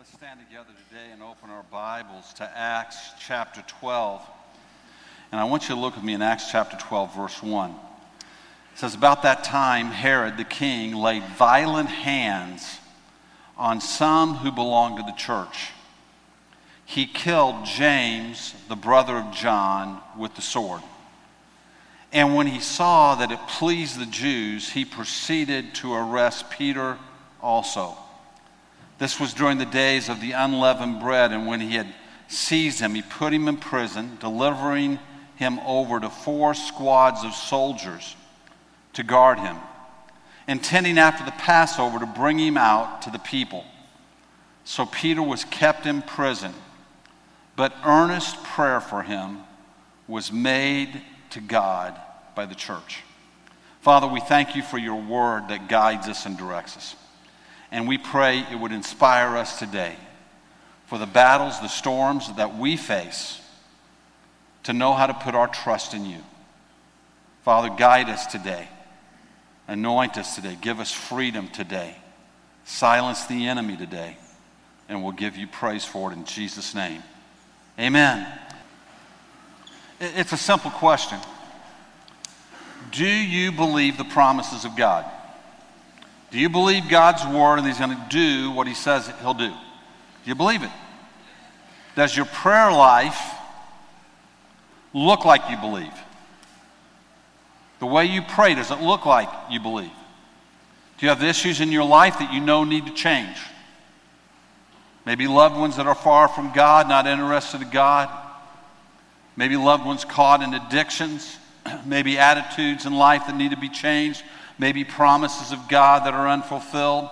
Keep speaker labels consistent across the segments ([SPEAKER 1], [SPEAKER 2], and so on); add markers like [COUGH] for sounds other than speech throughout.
[SPEAKER 1] Let's stand together today and open our Bibles to Acts chapter 12. And I want you to look with me in Acts chapter 12, verse 1. It says, About that time, Herod the king laid violent hands on some who belonged to the church. He killed James, the brother of John, with the sword. And when he saw that it pleased the Jews, he proceeded to arrest Peter also. This was during the days of the unleavened bread, and when he had seized him, he put him in prison, delivering him over to four squads of soldiers to guard him, intending after the Passover to bring him out to the people. So Peter was kept in prison, but earnest prayer for him was made to God by the church. Father, we thank you for your word that guides us and directs us. And we pray it would inspire us today for the battles, the storms that we face, to know how to put our trust in you. Father, guide us today. Anoint us today. Give us freedom today. Silence the enemy today. And we'll give you praise for it in Jesus' name. Amen. It's a simple question Do you believe the promises of God? Do you believe God's word and He's going to do what He says He'll do? Do you believe it? Does your prayer life look like you believe? The way you pray, does it look like you believe? Do you have issues in your life that you know need to change? Maybe loved ones that are far from God, not interested in God. Maybe loved ones caught in addictions. [CLEARS THROAT] Maybe attitudes in life that need to be changed maybe promises of God that are unfulfilled?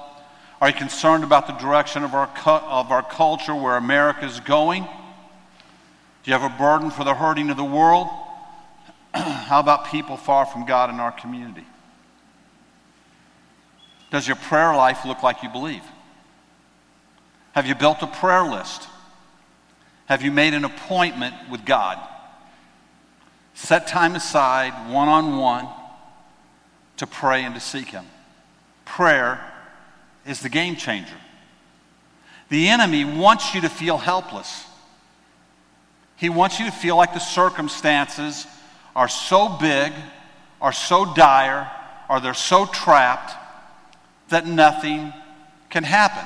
[SPEAKER 1] Are you concerned about the direction of our, cu- of our culture, where America is going? Do you have a burden for the hurting of the world? [CLEARS THROAT] How about people far from God in our community? Does your prayer life look like you believe? Have you built a prayer list? Have you made an appointment with God? Set time aside, one on one, to pray and to seek Him. Prayer is the game changer. The enemy wants you to feel helpless. He wants you to feel like the circumstances are so big, are so dire, or they're so trapped that nothing can happen.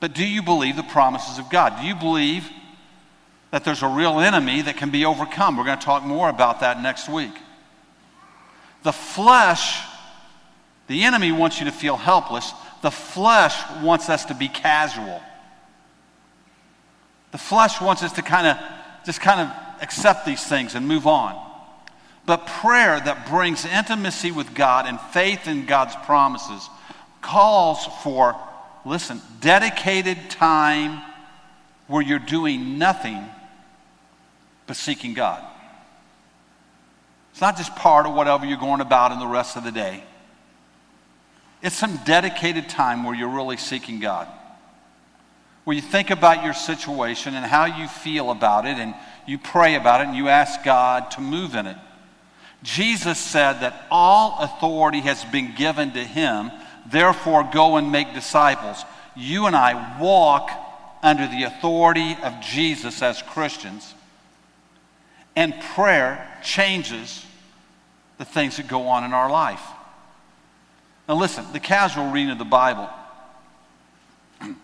[SPEAKER 1] But do you believe the promises of God? Do you believe that there's a real enemy that can be overcome? We're going to talk more about that next week. The flesh, the enemy wants you to feel helpless. The flesh wants us to be casual. The flesh wants us to kind of just kind of accept these things and move on. But prayer that brings intimacy with God and faith in God's promises calls for, listen, dedicated time where you're doing nothing but seeking God. It's not just part of whatever you're going about in the rest of the day. It's some dedicated time where you're really seeking God. Where you think about your situation and how you feel about it, and you pray about it, and you ask God to move in it. Jesus said that all authority has been given to him, therefore, go and make disciples. You and I walk under the authority of Jesus as Christians. And prayer changes the things that go on in our life. Now, listen, the casual reading of the Bible, [CLEARS THROAT]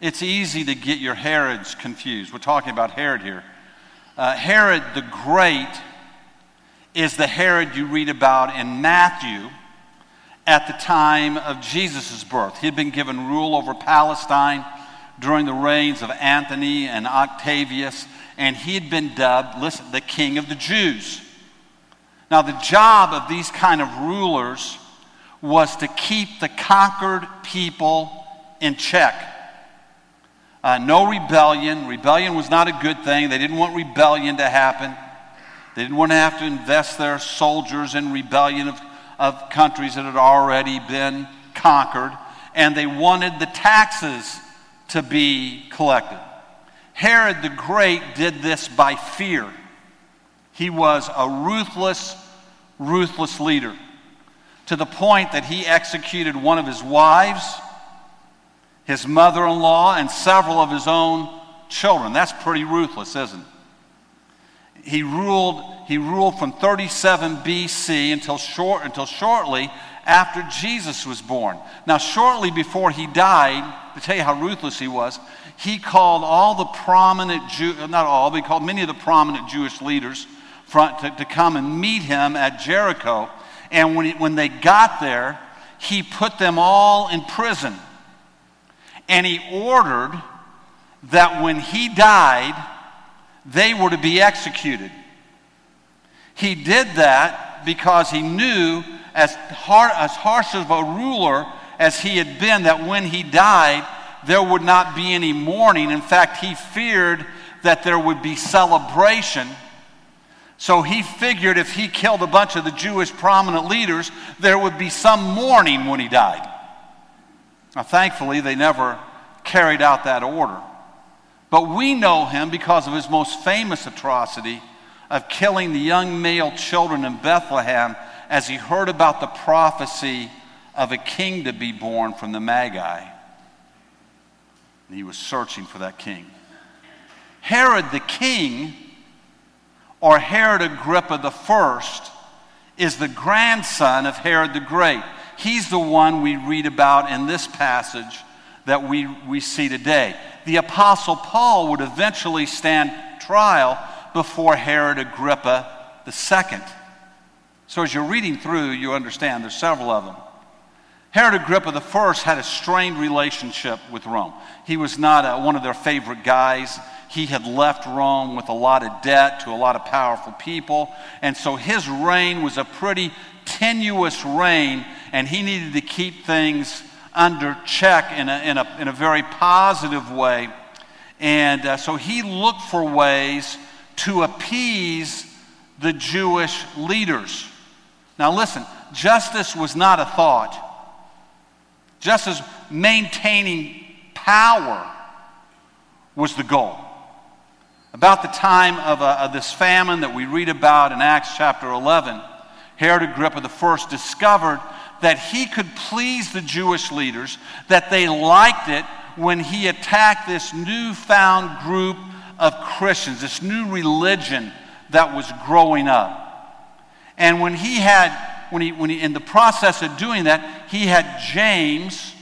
[SPEAKER 1] it's easy to get your Herods confused. We're talking about Herod here. Uh, Herod the Great is the Herod you read about in Matthew at the time of Jesus' birth. He had been given rule over Palestine during the reigns of Anthony and Octavius and he had been dubbed, listen, the king of the Jews. Now, the job of these kind of rulers was to keep the conquered people in check. Uh, no rebellion. Rebellion was not a good thing. They didn't want rebellion to happen. They didn't want to have to invest their soldiers in rebellion of, of countries that had already been conquered. And they wanted the taxes to be collected. Herod the Great did this by fear. He was a ruthless, ruthless leader to the point that he executed one of his wives his mother in law, and several of his own children. That's pretty ruthless, isn't it? He ruled, he ruled from 37 BC until, short, until shortly after Jesus was born. Now, shortly before he died, to tell you how ruthless he was, he called all the prominent Jew, not all, but he called many of the prominent Jewish leaders to, to come and meet him at Jericho. And when, he, when they got there, he put them all in prison. And he ordered that when he died, they were to be executed. He did that because he knew, as, hard, as harsh of a ruler as he had been, that when he died, there would not be any mourning. In fact, he feared that there would be celebration. So he figured if he killed a bunch of the Jewish prominent leaders, there would be some mourning when he died. Now, thankfully, they never carried out that order. But we know him because of his most famous atrocity of killing the young male children in Bethlehem as he heard about the prophecy of a king to be born from the Magi. And he was searching for that king. Herod the king, or Herod Agrippa the first, is the grandson of Herod the Great. He's the one we read about in this passage that we, we see today. The Apostle Paul would eventually stand trial before Herod Agrippa II. So as you're reading through, you understand there's several of them. Herod Agrippa I had a strained relationship with Rome. He was not a, one of their favorite guys. He had left Rome with a lot of debt to a lot of powerful people. And so his reign was a pretty tenuous reign, and he needed to keep things under check in a, in a, in a very positive way. And uh, so he looked for ways to appease the Jewish leaders. Now, listen, justice was not a thought just as maintaining power was the goal. About the time of, uh, of, this famine that we read about in Acts chapter 11, Herod Agrippa I discovered that he could please the Jewish leaders, that they liked it when he attacked this newfound group of Christians, this new religion that was growing up. And when he had when he, when he, in the process of doing that, he had James,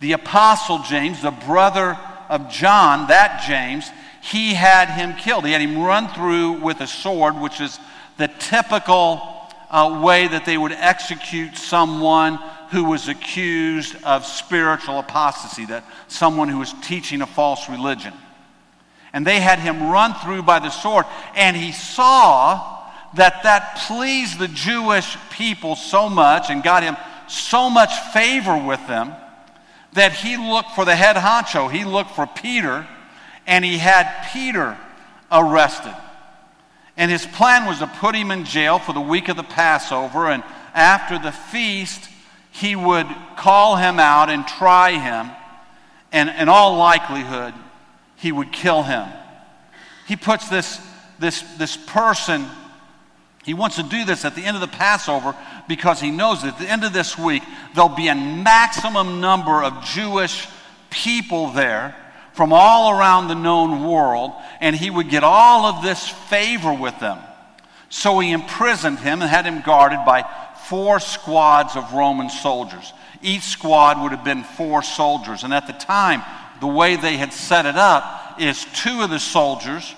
[SPEAKER 1] the Apostle James, the brother of John, that James, he had him killed. He had him run through with a sword, which is the typical uh, way that they would execute someone who was accused of spiritual apostasy, that someone who was teaching a false religion. And they had him run through by the sword, and he saw that that pleased the Jewish people so much and got him so much favor with them that he looked for the head honcho. He looked for Peter and he had Peter arrested. And his plan was to put him in jail for the week of the Passover. And after the feast, he would call him out and try him. And in all likelihood, he would kill him. He puts this, this, this person he wants to do this at the end of the Passover because he knows that at the end of this week, there'll be a maximum number of Jewish people there from all around the known world, and he would get all of this favor with them. So he imprisoned him and had him guarded by four squads of Roman soldiers. Each squad would have been four soldiers. And at the time, the way they had set it up is two of the soldiers,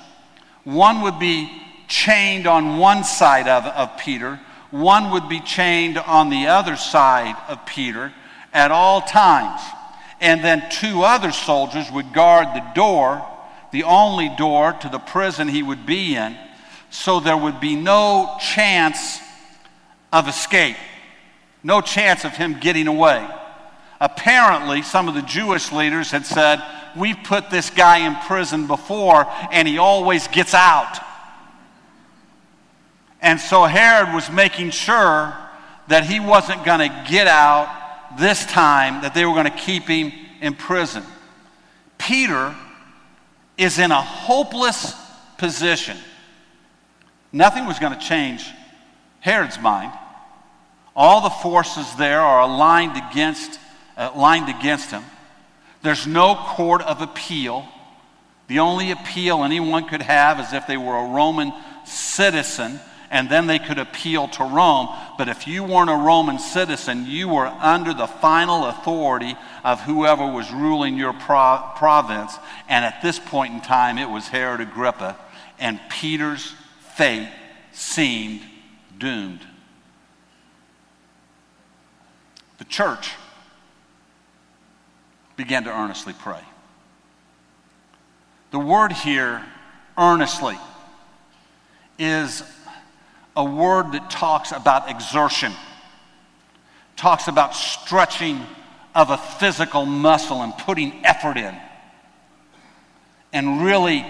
[SPEAKER 1] one would be chained on one side of, of Peter, one would be chained on the other side of Peter at all times. And then two other soldiers would guard the door, the only door to the prison he would be in, so there would be no chance of escape, no chance of him getting away. Apparently, some of the Jewish leaders had said, We've put this guy in prison before, and he always gets out. And so Herod was making sure that he wasn't going to get out this time, that they were going to keep him in prison. Peter is in a hopeless position. Nothing was going to change Herod's mind. All the forces there are aligned against, uh, aligned against him. There's no court of appeal. The only appeal anyone could have is if they were a Roman citizen, and then they could appeal to Rome. But if you weren't a Roman citizen, you were under the final authority of whoever was ruling your pro- province. And at this point in time, it was Herod Agrippa. And Peter's fate seemed doomed. The church began to earnestly pray. The word here, earnestly, is a word that talks about exertion, talks about stretching of a physical muscle and putting effort in, and really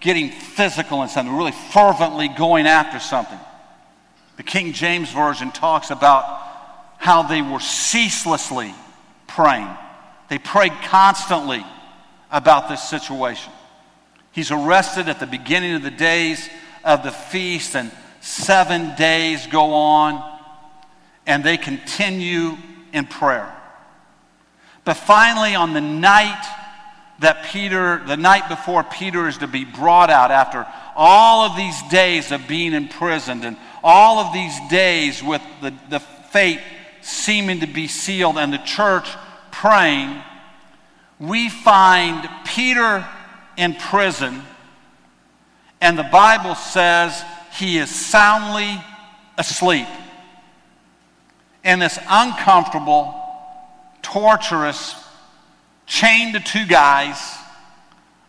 [SPEAKER 1] getting physical in something, really fervently going after something. The King James Version talks about how they were ceaselessly praying. They prayed constantly about this situation. He's arrested at the beginning of the days of the feast, and seven days go on, and they continue in prayer. But finally, on the night that Peter, the night before Peter is to be brought out, after all of these days of being imprisoned and all of these days with the, the fate seeming to be sealed and the church praying, we find Peter in prison, and the Bible says he is soundly asleep in this uncomfortable, torturous, chained to two guys,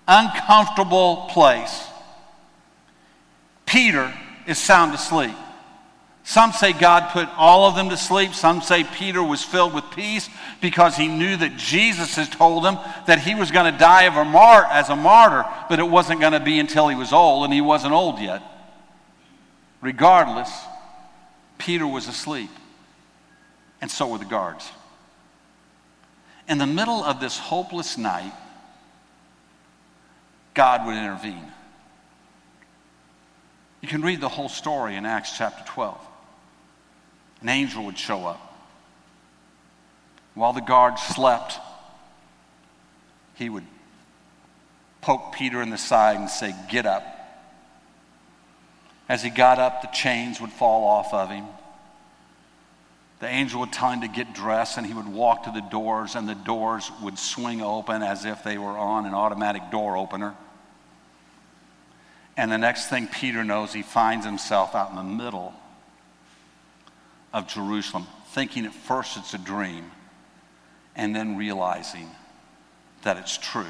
[SPEAKER 1] uncomfortable place. Peter is sound asleep. Some say God put all of them to sleep. Some say Peter was filled with peace because he knew that Jesus had told him that he was going to die of a mar- as a martyr, but it wasn't going to be until he was old, and he wasn't old yet. Regardless, Peter was asleep, and so were the guards. In the middle of this hopeless night, God would intervene. You can read the whole story in Acts chapter 12 an angel would show up. While the guards slept, he would poke Peter in the side and say, Get up. As he got up, the chains would fall off of him. The angel would tell him to get dressed, and he would walk to the doors, and the doors would swing open as if they were on an automatic door opener. And the next thing Peter knows, he finds himself out in the middle of Jerusalem, thinking at first it's a dream, and then realizing that it's true.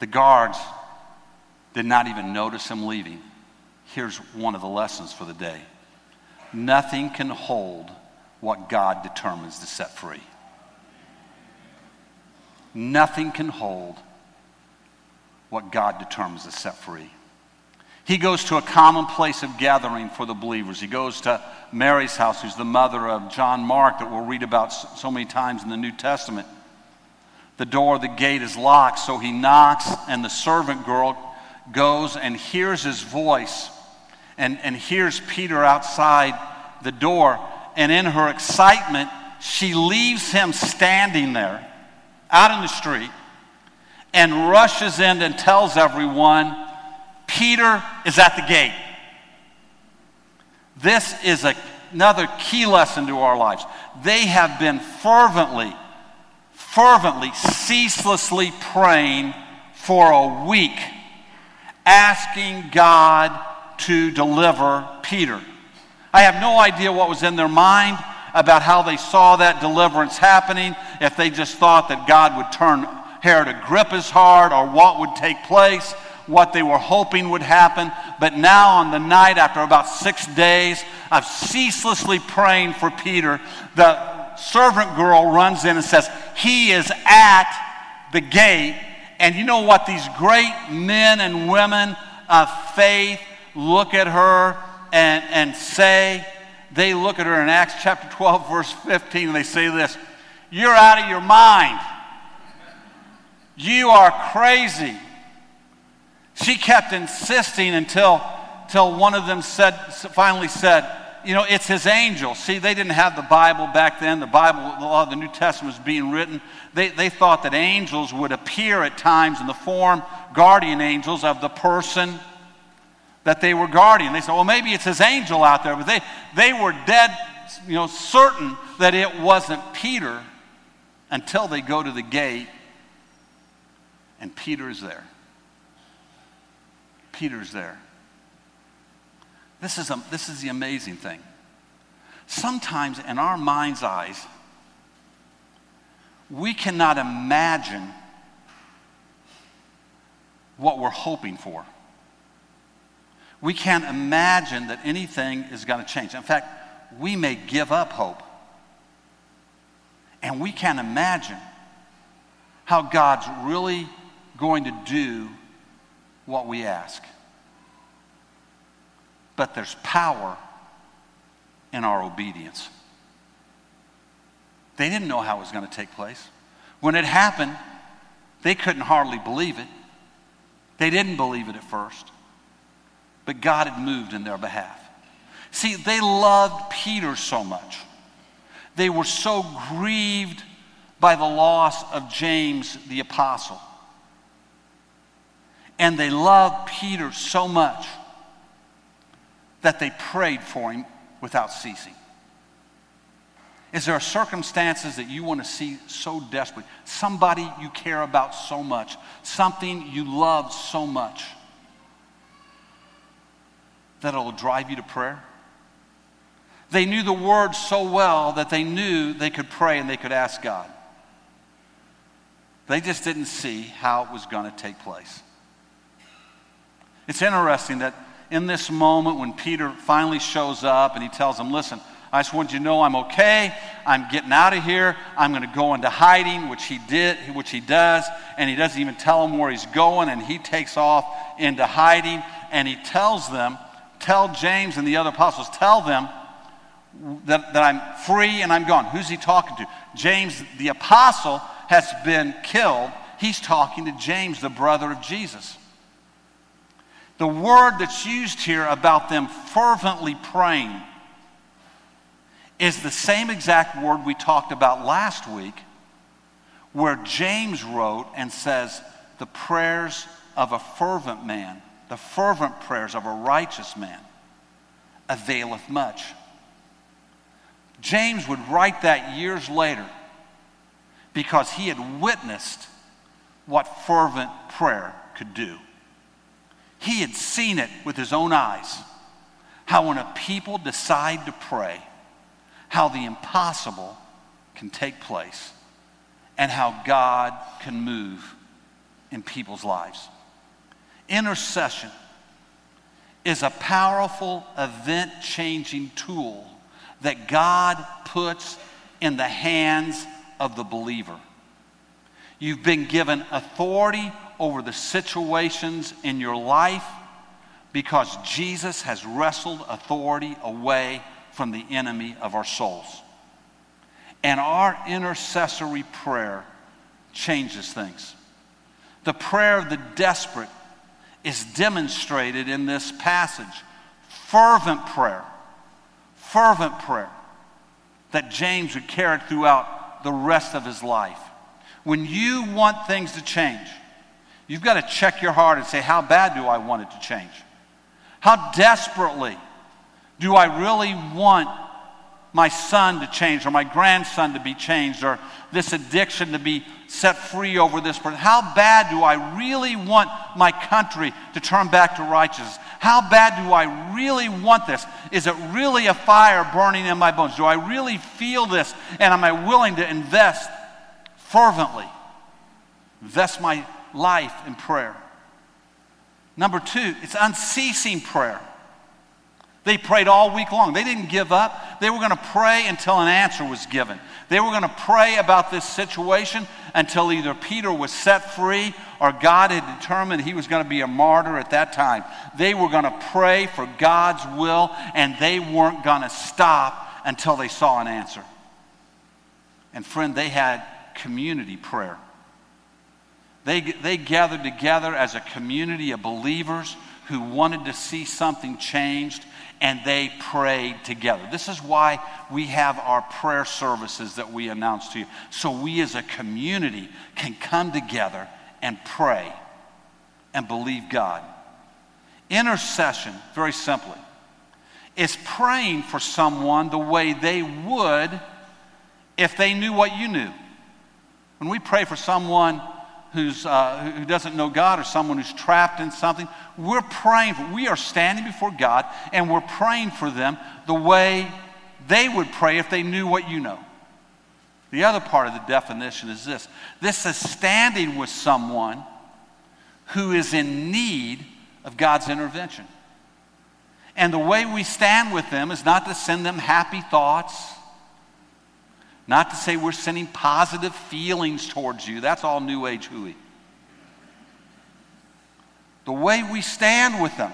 [SPEAKER 1] The guards did not even notice him leaving. Here's one of the lessons for the day nothing can hold what God determines to set free. Nothing can hold what God determines to set free. He goes to a common place of gathering for the believers. He goes to Mary's house, who's the mother of John Mark, that we'll read about so many times in the New Testament. The door of the gate is locked, so he knocks, and the servant girl goes and hears his voice and, and hears Peter outside the door. And in her excitement, she leaves him standing there out in the street and rushes in and tells everyone Peter is at the gate. This is a, another key lesson to our lives. They have been fervently, fervently, ceaselessly praying for a week, asking God to deliver Peter. I have no idea what was in their mind about how they saw that deliverance happening, if they just thought that God would turn Herod Agrippa's heart or what would take place what they were hoping would happen. But now, on the night after about six days of ceaselessly praying for Peter, the servant girl runs in and says, He is at the gate. And you know what? These great men and women of faith look at her and, and say, they look at her in Acts chapter 12, verse 15, and they say this You're out of your mind. You are crazy. She kept insisting until, until one of them said, finally said, you know, it's his angel. See, they didn't have the Bible back then. The Bible, a lot of the New Testament was being written. They, they thought that angels would appear at times in the form, guardian angels, of the person that they were guarding. They said, well, maybe it's his angel out there. But they, they were dead, you know, certain that it wasn't Peter until they go to the gate and Peter is there. Peter's there. This is, a, this is the amazing thing. Sometimes in our mind's eyes, we cannot imagine what we're hoping for. We can't imagine that anything is going to change. In fact, we may give up hope. And we can't imagine how God's really going to do what we ask. But there's power in our obedience. They didn't know how it was going to take place. When it happened, they couldn't hardly believe it. They didn't believe it at first. But God had moved in their behalf. See, they loved Peter so much. They were so grieved by the loss of James the apostle. And they loved Peter so much that they prayed for him without ceasing. Is there circumstances that you want to see so desperately? Somebody you care about so much, something you love so much that it'll drive you to prayer? They knew the word so well that they knew they could pray and they could ask God. They just didn't see how it was going to take place. It's interesting that in this moment when Peter finally shows up and he tells them, Listen, I just want you to know I'm okay. I'm getting out of here. I'm going to go into hiding, which he did, which he does, and he doesn't even tell them where he's going, and he takes off into hiding, and he tells them, tell James and the other apostles, tell them that, that I'm free and I'm gone. Who's he talking to? James, the apostle, has been killed. He's talking to James, the brother of Jesus. The word that's used here about them fervently praying is the same exact word we talked about last week, where James wrote and says, The prayers of a fervent man, the fervent prayers of a righteous man, availeth much. James would write that years later because he had witnessed what fervent prayer could do. He had seen it with his own eyes. How when a people decide to pray, how the impossible can take place and how God can move in people's lives. Intercession is a powerful event changing tool that God puts in the hands of the believer. You've been given authority over the situations in your life because Jesus has wrestled authority away from the enemy of our souls. And our intercessory prayer changes things. The prayer of the desperate is demonstrated in this passage. Fervent prayer, fervent prayer that James would carry throughout the rest of his life. When you want things to change, You've got to check your heart and say, How bad do I want it to change? How desperately do I really want my son to change or my grandson to be changed or this addiction to be set free over this person? How bad do I really want my country to turn back to righteousness? How bad do I really want this? Is it really a fire burning in my bones? Do I really feel this? And am I willing to invest fervently? Invest my life in prayer. Number two, it's unceasing prayer. They prayed all week long. They didn't give up. They were going to pray until an answer was given. They were going to pray about this situation until either Peter was set free or God had determined he was going to be a martyr at that time. They were going to pray for God's will and they weren't going to stop until they saw an answer. And friend, they had community prayer. They, they gathered together as a community of believers who wanted to see something changed. And they prayed together. This is why we have our prayer services that we announce to you. So we as a community can come together and pray and believe God. Intercession, very simply, is praying for someone the way they would if they knew what you knew. When we pray for someone who's, uh, who doesn't know God or someone who's trapped in something, we're praying for, we are standing before God and we're praying for them the way they would pray if they knew what you know. The other part of the definition is this this is standing with someone who is in need of God's intervention. And the way we stand with them is not to send them happy thoughts, not to say we're sending positive feelings towards you. That's all New Age hooey. The way we stand with them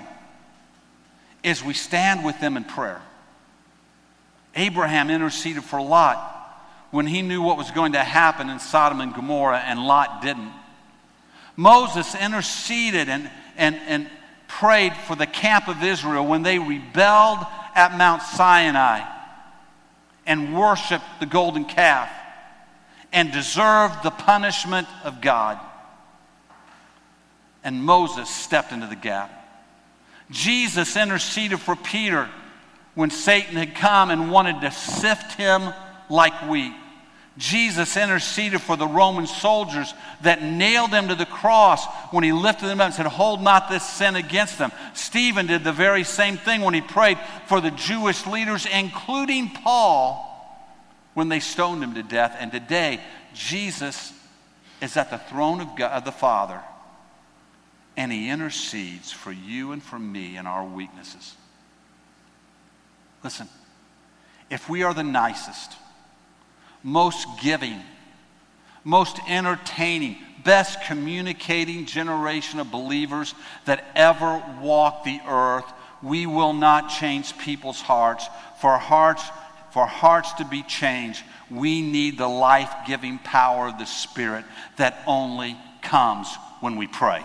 [SPEAKER 1] is we stand with them in prayer. Abraham interceded for Lot when he knew what was going to happen in Sodom and Gomorrah, and Lot didn't. Moses interceded and, and, and prayed for the camp of Israel when they rebelled at Mount Sinai and worshiped the golden calf and deserved the punishment of God. And Moses stepped into the gap. Jesus interceded for Peter when Satan had come and wanted to sift him like wheat. Jesus interceded for the Roman soldiers that nailed him to the cross when he lifted them up and said, Hold not this sin against them. Stephen did the very same thing when he prayed for the Jewish leaders, including Paul, when they stoned him to death. And today, Jesus is at the throne of, God, of the Father, and he intercedes for you and for me in our weaknesses. Listen, if we are the nicest, most giving, most entertaining, best communicating generation of believers that ever walked the earth. We will not change people's hearts. For hearts, for hearts to be changed, we need the life-giving power of the Spirit that only comes when we pray.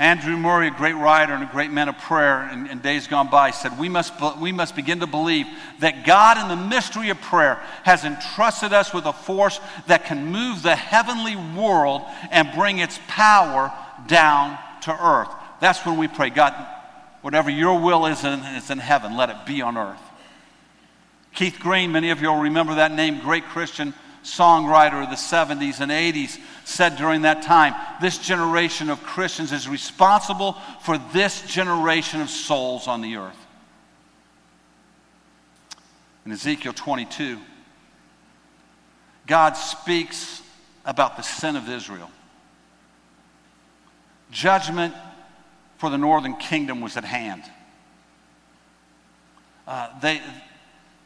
[SPEAKER 1] Andrew Murray, a great writer and a great man of prayer in, in, days gone by, said, we must, we must begin to believe that God, in the mystery of prayer, has entrusted us with a force that can move the heavenly world and bring its power down to earth. That's when we pray, God, whatever your will is in, is in heaven, let it be on earth. Keith Green, many of you will remember that name, great Christian songwriter of the 70s and 80s, said during that time this generation of Christians is responsible for this generation of souls on the earth. In Ezekiel 22, God speaks about the sin of Israel. Judgment for the northern kingdom was at hand. Uh, they,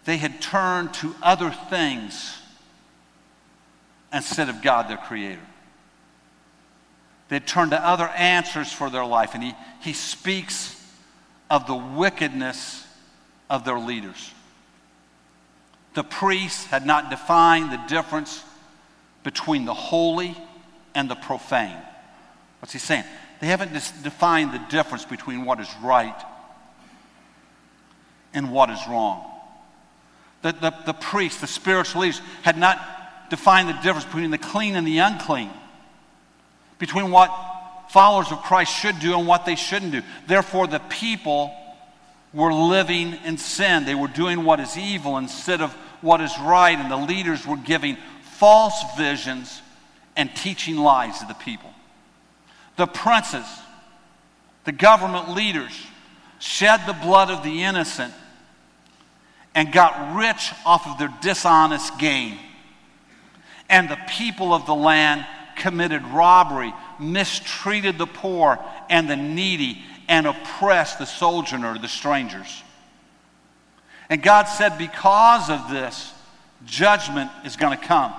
[SPEAKER 1] they had turned to other things instead of God, their creator. They turn to other answers for their life, and he, he speaks of the wickedness of their leaders. The priests had not defined the difference between the holy and the profane. What's he saying? They haven't defined the difference between what is right and what is wrong. The, the, the priests, the spiritual leaders, had not define the difference between the clean and the unclean, between what followers of Christ should do and what they shouldn't do. Therefore, the people were living in sin. They were doing what is evil instead of what is right, and the leaders were giving false visions and teaching lies to the people. The princes, the government leaders, shed the blood of the innocent and got rich off of their dishonest gain and the people of the land committed robbery, mistreated the poor and the needy, and oppressed the sojourner, the strangers. And God said, because of this, judgment is going to come.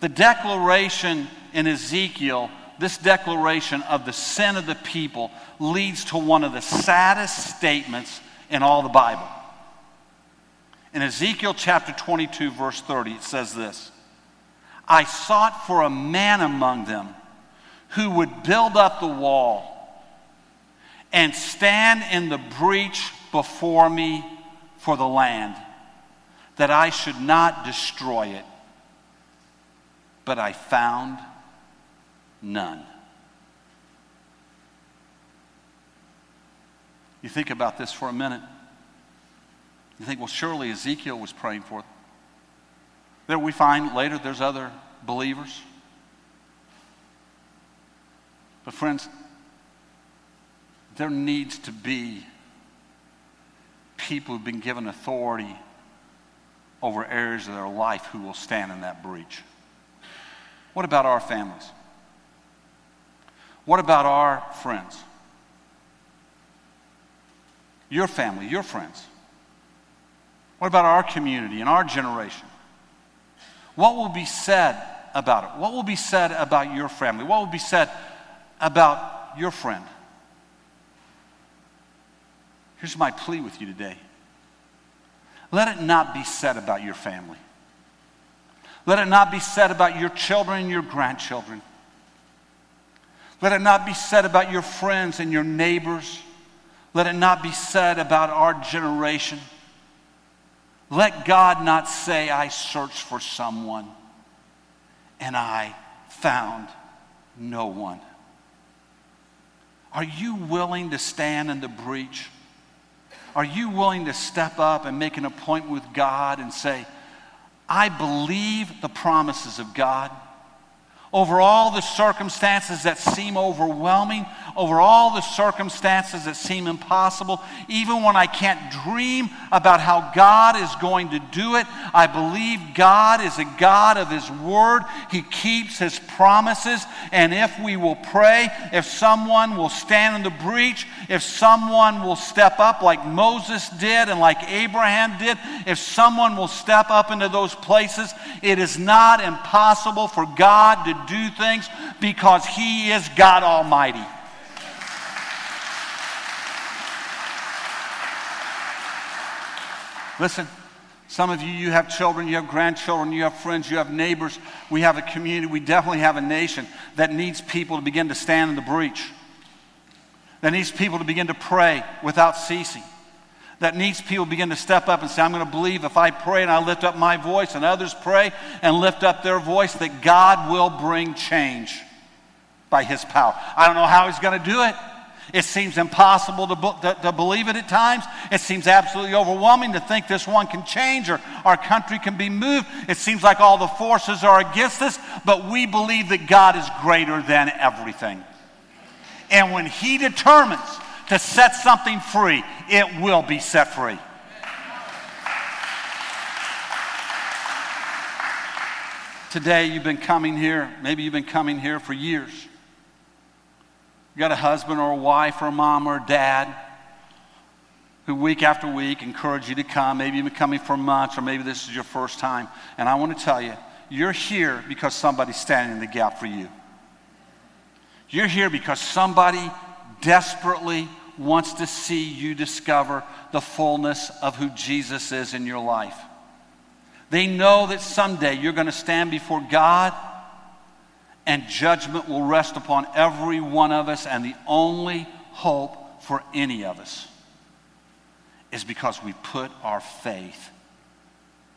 [SPEAKER 1] The declaration in Ezekiel, this declaration of the sin of the people, leads to one of the saddest statements in all the Bible. In Ezekiel chapter 22, verse 30, it says this I sought for a man among them who would build up the wall and stand in the breach before me for the land, that I should not destroy it. But I found none. You think about this for a minute. You think, well, surely Ezekiel was praying for them. There we find later there's other believers. But, friends, there needs to be people who've been given authority over areas of their life who will stand in that breach. What about our families? What about our friends? Your family, your friends? What about our community and our generation? What will be said about it? What will be said about your family? What will be said about your friend? Here's my plea with you today let it not be said about your family. Let it not be said about your children and your grandchildren. Let it not be said about your friends and your neighbors. Let it not be said about our generation. Let God not say, I searched for someone and I found no one. Are you willing to stand in the breach? Are you willing to step up and make an appointment with God and say, I believe the promises of God? Over all the circumstances that seem overwhelming, over all the circumstances that seem impossible, even when I can't dream about how God is going to do it, I believe God is a God of His Word. He keeps His promises. And if we will pray, if someone will stand in the breach, if someone will step up like Moses did and like Abraham did, if someone will step up into those places, it is not impossible for God to do things because He is God Almighty. Listen, some of you, you have children, you have grandchildren, you have friends, you have neighbors. We have a community, we definitely have a nation that needs people to begin to stand in the breach, that needs people to begin to pray without ceasing that needs people begin to step up and say, I'm going to believe if I pray and I lift up my voice and others pray and lift up their voice, that God will bring change by His power. I don't know how He's going to do it. It seems impossible to, to, to, believe it at times. It seems absolutely overwhelming to think this one can change or our country can be moved. It seems like all the forces are against us, but we believe that God is greater than everything. And when He determines to set something free, it will be set free. Today, you've been coming here, maybe you've been coming here for years. You got a husband or a wife or a mom or a dad who week after week encourage you to come. Maybe you've been coming for months, or maybe this is your first time. And I want to tell you, you're here because somebody's standing in the gap for you. You're here because somebody desperately wants to see you discover the fullness of who Jesus is in your life. They know that someday you're going to stand before God and judgment will rest upon every one of us, and the only hope for any of us is because we put our faith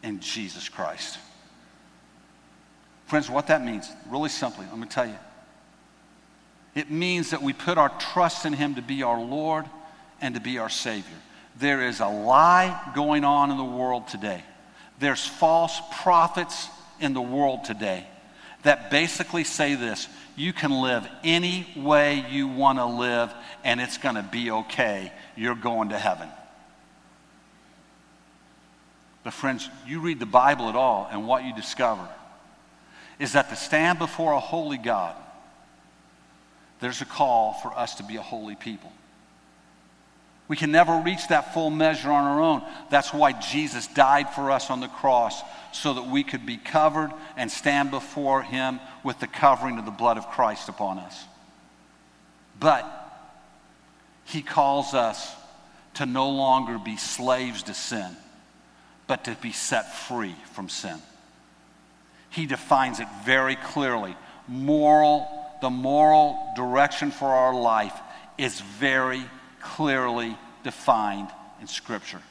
[SPEAKER 1] in Jesus Christ. Friends, what that means, really simply, let me tell you. It means that we put our trust in Him to be our Lord and to be our Savior. There is a lie going on in the world today. There's false prophets in the world today that basically say this you can live any way you want to live and it's going to be okay. You're going to heaven. But, friends, you read the Bible at all, and what you discover is that to stand before a holy God there's a call for us to be a holy people. We can never reach that full measure on our own. That's why Jesus died for us on the cross, so that we could be covered and stand before Him with the covering of the blood of Christ upon us. But He calls us to no longer be slaves to sin, but to be set free from sin. He defines it very clearly. Moral, the moral direction for our life is very clearly defined in Scripture.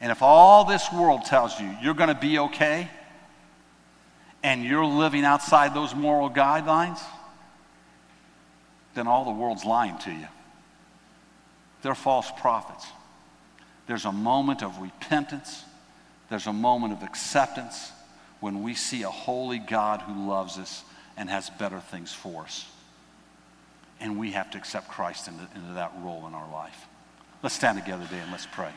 [SPEAKER 1] And if all this world tells you you're going to be okay and you're living outside those moral guidelines, then all the world's lying to you. They're false prophets. There's a moment of repentance, there's a moment of acceptance when we see a holy God who loves us and has better things for us. And we have to accept Christ into, into that role in our life. Let's stand together today and let's pray.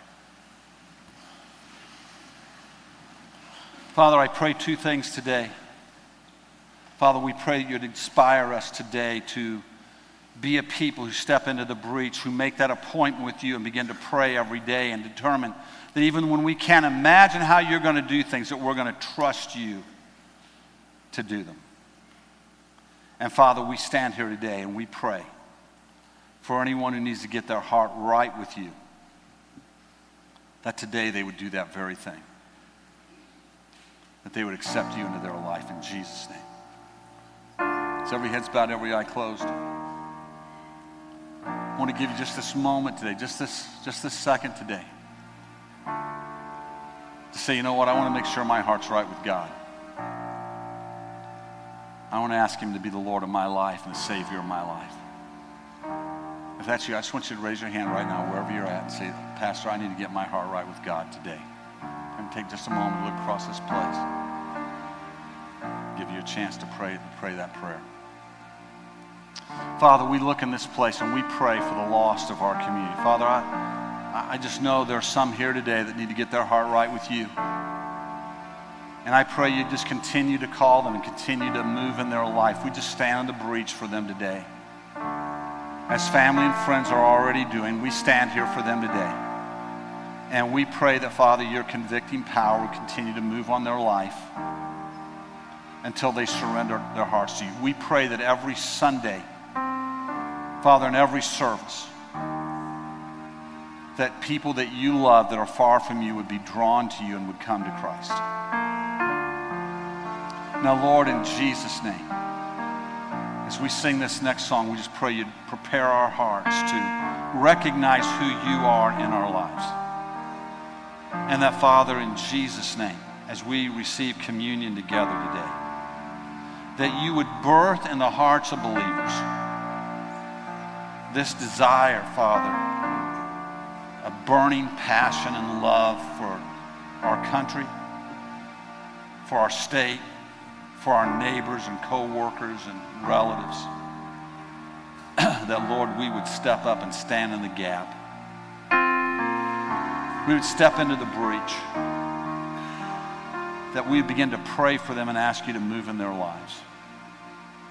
[SPEAKER 1] Father, I pray two things today. Father, we pray that you'd inspire us today to be a people who step into the breach, who make that appointment with you and begin to pray every day and determine that even when we can't imagine how you're going to do things, that we're going to trust you to do them. And Father, we stand here today and we pray for anyone who needs to get their heart right with you, that today they would do that very thing. That they would accept you into their life in Jesus' name. So every head's bowed, every eye closed. I want to give you just this moment today, just this, just this second today, to say, you know what, I want to make sure my heart's right with God. I want to ask Him to be the Lord of my life and the Savior of my life. If that's you, I just want you to raise your hand right now, wherever you're at, and say, Pastor, I need to get my heart right with God today. And take just a moment to look across this place. Give you a chance to pray, pray that prayer. Father, we look in this place and we pray for the lost of our community. Father, I, I just know there are some here today that need to get their heart right with you. And I pray you just continue to call them and continue to move in their life. We just stand in the breach for them today. As family and friends are already doing, we stand here for them today. And we pray that, Father, your convicting power will continue to move on their life until they surrender their hearts to you. We pray that every Sunday, Father, in every service, that people that you love that are far from you would be drawn to you and would come to Christ. Now, Lord, in Jesus' name, as we sing this next song, we just pray you'd prepare our hearts to recognize who you are in our lives. And that, Father, in Jesus' name, as we receive communion together today, that you would birth in the hearts of believers this desire, Father, a burning passion and love for our country, for our state, for our neighbors and co-workers and relatives. [CLEARS THROAT] that, Lord, we would step up and stand in the gap. We would step into the breach. That we begin to pray for them and ask you to move in their lives.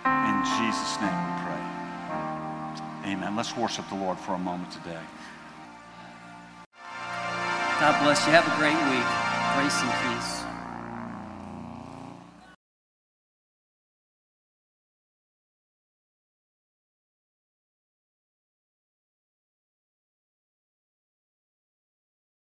[SPEAKER 1] In Jesus' name we pray. Amen. Let's worship the Lord for a moment today.
[SPEAKER 2] God bless you. Have a great week. Grace and peace.